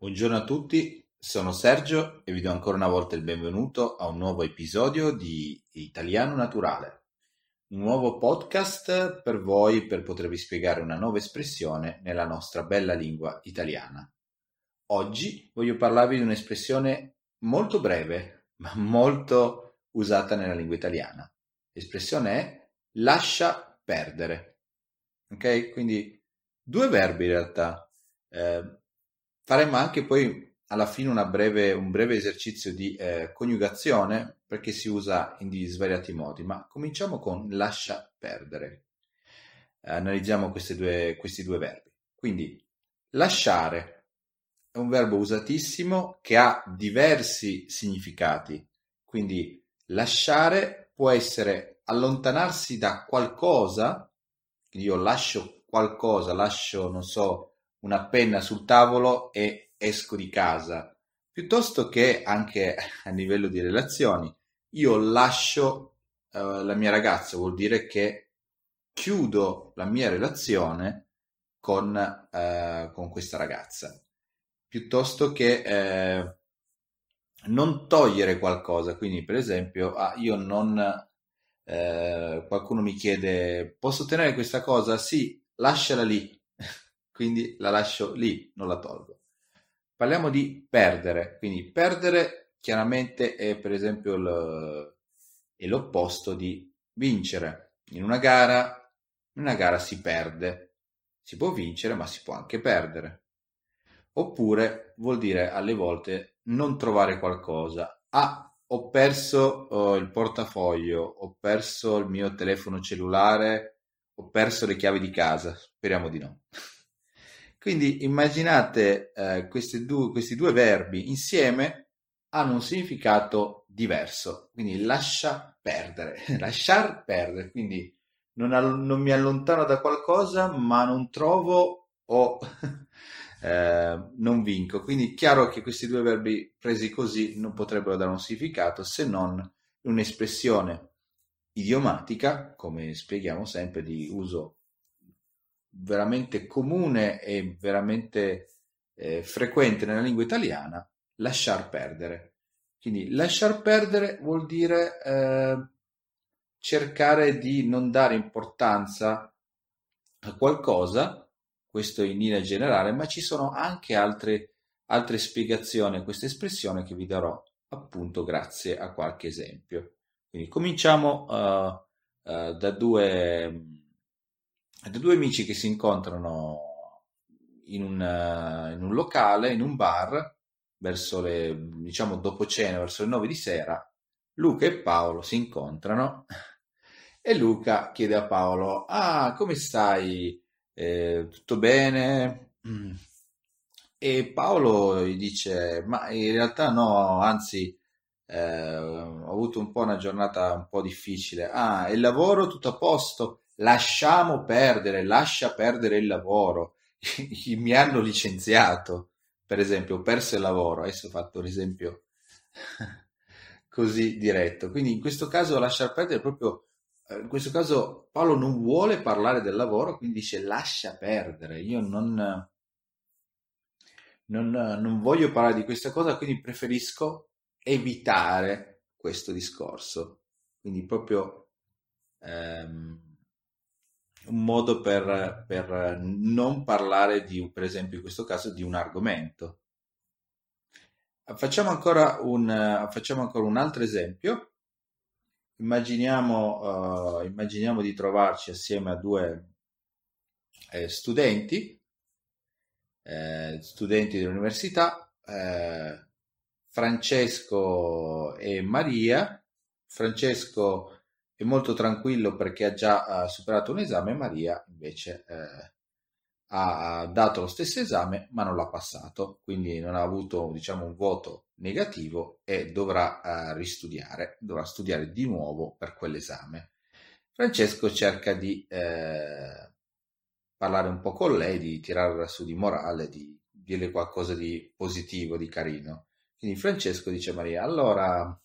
Buongiorno a tutti, sono Sergio e vi do ancora una volta il benvenuto a un nuovo episodio di Italiano Naturale, un nuovo podcast per voi per potervi spiegare una nuova espressione nella nostra bella lingua italiana. Oggi voglio parlarvi di un'espressione molto breve, ma molto usata nella lingua italiana. L'espressione è lascia perdere. Ok? Quindi due verbi in realtà. Eh, Faremo anche poi alla fine breve, un breve esercizio di eh, coniugazione perché si usa in svariati modi, ma cominciamo con lascia perdere. Analizziamo due, questi due verbi. Quindi lasciare è un verbo usatissimo che ha diversi significati. Quindi lasciare può essere allontanarsi da qualcosa, io lascio qualcosa, lascio, non so, una penna sul tavolo e esco di casa, piuttosto che anche a livello di relazioni. Io lascio uh, la mia ragazza, vuol dire che chiudo la mia relazione con, uh, con questa ragazza, piuttosto che uh, non togliere qualcosa. Quindi, per esempio, ah, io non... qualcuno mi chiede, posso tenere questa cosa? Sì, lasciala lì quindi la lascio lì, non la tolgo. Parliamo di perdere, quindi perdere chiaramente è per esempio il, è l'opposto di vincere. In una gara, in una gara si perde, si può vincere ma si può anche perdere. Oppure vuol dire alle volte non trovare qualcosa. Ah, ho perso oh, il portafoglio, ho perso il mio telefono cellulare, ho perso le chiavi di casa. Speriamo di no. Quindi immaginate eh, due, questi due verbi insieme hanno un significato diverso. Quindi lascia perdere, lasciar perdere. Quindi non, non, mi allontano da qualcosa, ma non trovo o eh, non vinco. Quindi è chiaro che questi due verbi presi così non potrebbero dare un significato se non un'espressione idiomatica, come spieghiamo sempre, di uso veramente comune e veramente eh, frequente nella lingua italiana, lasciar perdere. Quindi lasciar perdere vuol dire eh, cercare di non dare importanza a qualcosa, questo in linea generale, ma ci sono anche altre, altre spiegazioni a questa espressione che vi darò appunto grazie a qualche esempio. Quindi cominciamo uh, uh, da due due amici che si incontrano in un, in un locale, in un bar, verso le, diciamo, dopo cena, verso le 9 di sera, Luca e Paolo si incontrano e Luca chiede a Paolo, ah, come stai? Eh, tutto bene? E Paolo gli dice, ma in realtà no, anzi, eh, ho avuto un po' una giornata un po' difficile. Ah, il lavoro tutto a posto? Lasciamo perdere, lascia perdere il lavoro. Mi hanno licenziato, per esempio, ho perso il lavoro, adesso ho fatto un esempio così diretto. Quindi in questo caso lasciar perdere proprio, eh, in questo caso Paolo non vuole parlare del lavoro, quindi dice lascia perdere, io non, non, non voglio parlare di questa cosa, quindi preferisco evitare questo discorso. Quindi proprio... Ehm, un modo per, per non parlare di, per esempio in questo caso, di un argomento. Facciamo ancora un, facciamo ancora un altro esempio. Immaginiamo, uh, immaginiamo di trovarci assieme a due eh, studenti, eh, studenti dell'università, eh, Francesco e Maria. Francesco è molto tranquillo perché ha già uh, superato un esame, Maria invece eh, ha dato lo stesso esame ma non l'ha passato, quindi non ha avuto diciamo, un voto negativo e dovrà uh, ristudiare, dovrà studiare di nuovo per quell'esame. Francesco cerca di eh, parlare un po' con lei, di tirarla su di morale, di dirle qualcosa di positivo, di carino. Quindi Francesco dice a Maria, allora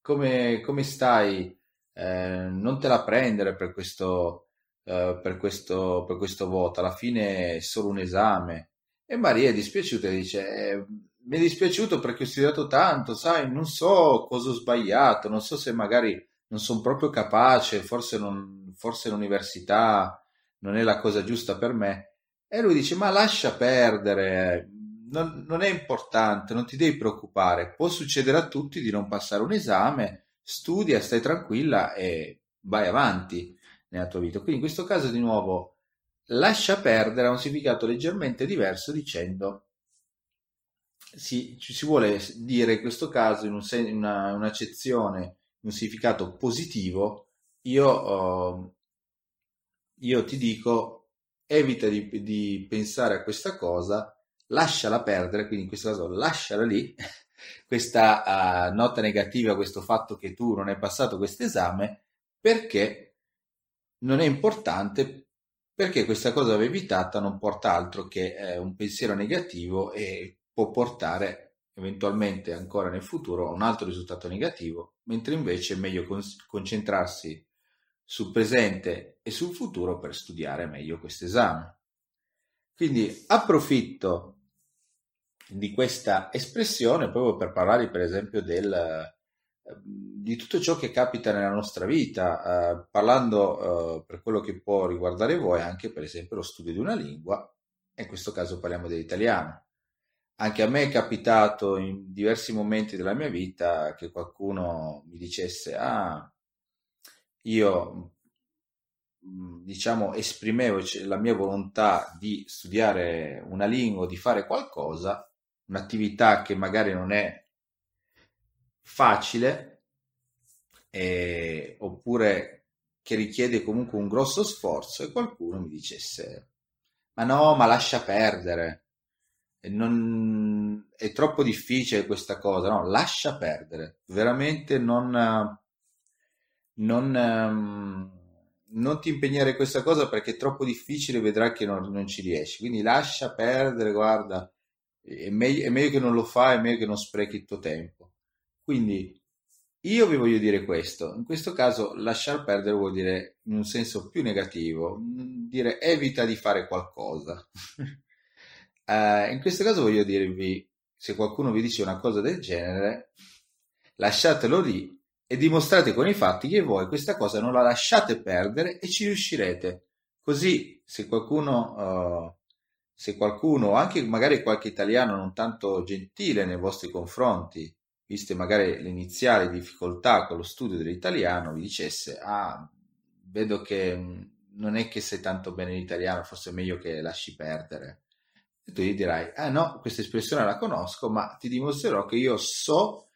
come, come stai? Eh, non te la prendere per questo, eh, per, questo, per questo voto, alla fine è solo un esame. E Maria è dispiaciuta e dice, eh, mi è dispiaciuto perché ho studiato tanto, sai, non so cosa ho sbagliato, non so se magari non sono proprio capace, forse, non, forse l'università non è la cosa giusta per me. E lui dice, ma lascia perdere, non, non, è importante, non ti devi preoccupare, può succedere a tutti di non passare un esame, studia, stai tranquilla e vai avanti nella tua vita. Quindi in questo caso di nuovo lascia perdere ha un significato leggermente diverso dicendo si, ci si vuole dire in questo caso in, un, in una, un'accezione, un significato positivo, io, uh, io ti dico evita di, di pensare a questa cosa lasciala perdere, quindi in questo caso lasciala lì, questa uh, nota negativa, questo fatto che tu non hai passato questo esame, perché non è importante, perché questa cosa va evitata, non porta altro che eh, un pensiero negativo e può portare eventualmente ancora nel futuro a un altro risultato negativo, mentre invece è meglio con- concentrarsi sul presente e sul futuro per studiare meglio questo esame. Quindi approfitto di questa espressione proprio per parlare per esempio del, ehm, di tutto ciò che capita nella nostra vita, eh, parlando eh, per quello che può riguardare voi anche per esempio lo studio di una lingua, in questo caso parliamo dell'italiano. Anche a me è capitato in diversi momenti della mia vita che qualcuno mi dicesse, ah, io mm, diciamo esprimevo la mia volontà di studiare una lingua, di fare qualcosa un'attività che magari non è facile eh, oppure che richiede comunque un grosso sforzo e qualcuno mi dicesse ma no, ma lascia perdere, non, è troppo difficile questa cosa, no, lascia perdere, veramente non, non, non ti impegnare in questa cosa perché è troppo difficile, vedrai che non, non ci riesci, quindi lascia perdere, guarda, è meglio, è meglio che non lo fai, è meglio che non sprechi il tuo tempo. Quindi io vi voglio dire questo, in questo caso lasciar perdere vuol dire in un senso più negativo, dire evita di fare qualcosa. uh, in questo caso voglio dirvi, se qualcuno vi dice una cosa del genere, lasciatelo lì e dimostrate con i fatti che voi questa cosa non la lasciate perdere e ci riuscirete. Così, se qualcuno uh, se qualcuno, anche magari qualche italiano non tanto gentile nei vostri confronti, viste magari le iniziali difficoltà con lo studio dell'italiano, vi dicesse, ah, vedo che mm, non è che sei tanto bene in italiano, forse è meglio che lasci perdere. E tu gli dirai, ah no, questa espressione la conosco, ma ti dimostrerò che io so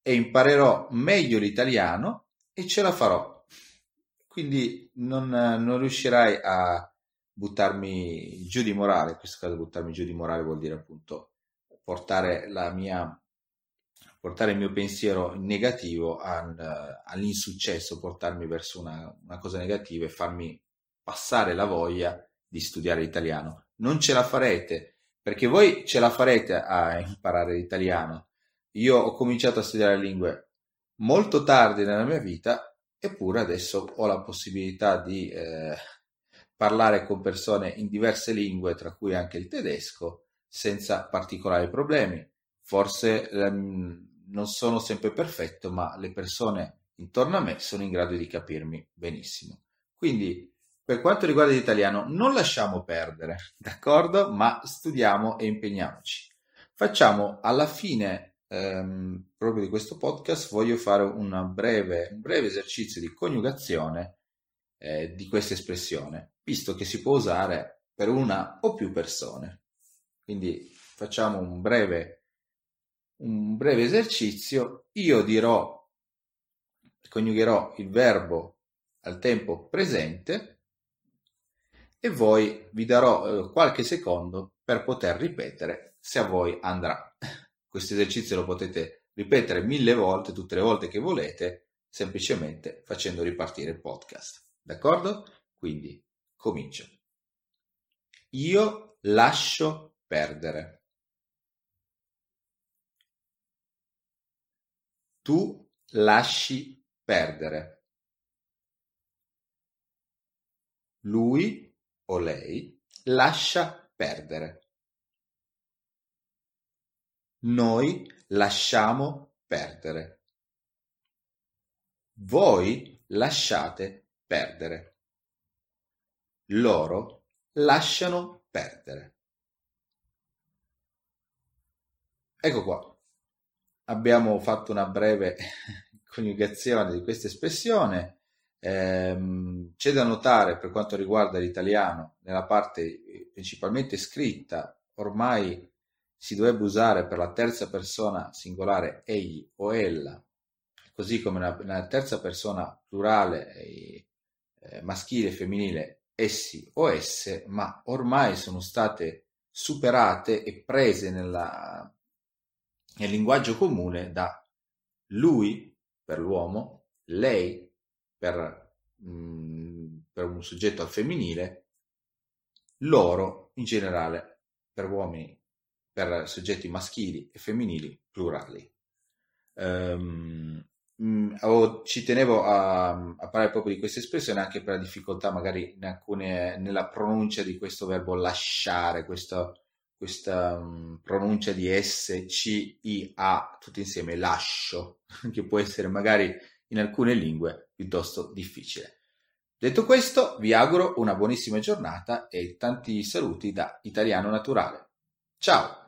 e imparerò meglio l'italiano e ce la farò. Quindi non, non riuscirai a buttarmi giù di morale, in questo caso buttarmi giù di morale vuol dire appunto portare mia portare il mio pensiero negativo al, all'insuccesso, portarmi verso una, una, cosa negativa e farmi passare la voglia di studiare l'italiano. Non ce la farete, perché voi ce la farete a imparare l'italiano. Io ho cominciato a studiare lingue molto tardi nella mia vita, eppure adesso ho la possibilità di eh, parlare con persone in diverse lingue, tra cui anche il tedesco, senza particolari problemi. Forse ehm, non sono sempre perfetto, ma le persone intorno a me sono in grado di capirmi benissimo. Quindi, per quanto riguarda l'italiano, non lasciamo perdere, d'accordo? Ma studiamo e impegniamoci. Facciamo alla fine ehm, proprio di questo podcast, voglio fare breve, un breve esercizio di coniugazione eh, di questa espressione visto che si può usare per una o più persone. Quindi facciamo un breve, un breve esercizio. Io dirò, coniugherò il verbo al tempo presente e voi vi darò eh, qualche secondo per poter ripetere se a voi andrà. Questo esercizio lo potete ripetere mille volte, tutte le volte che volete, semplicemente facendo ripartire il podcast. D'accordo? Quindi Comincia. Io lascio perdere. Tu lasci perdere. Lui o lei lascia perdere. Noi lasciamo perdere. Voi lasciate perdere. Loro lasciano perdere. Ecco qua. Abbiamo fatto una breve coniugazione di questa espressione. Eh, c'è da notare per quanto riguarda l'italiano, nella parte principalmente scritta, ormai si dovrebbe usare per la terza persona singolare egli o ella, così come nella terza persona plurale eh, maschile e femminile essi o esse, ma ormai sono state superate e prese nella, nel linguaggio comune da lui per l'uomo, lei per, mm, per un soggetto al femminile, loro in generale per uomini, per soggetti maschili e femminili plurali. Um, mh, ci tenevo a, a, parlare proprio di questa espressione anche per la difficoltà magari alcune, nella pronuncia di questo verbo lasciare, questo, questa um, pronuncia di S, C, I, A, tutti insieme, lascio, che può essere magari in alcune lingue piuttosto difficile. Detto questo, vi auguro una buonissima giornata e tanti saluti da Italiano Naturale. Ciao!